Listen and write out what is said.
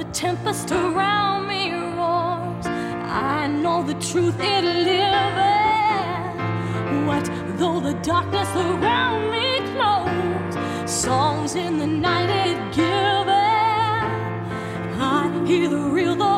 the tempest around me roars, I know the truth it lives. What though the darkness around me close, songs in the night it gives. I hear the real.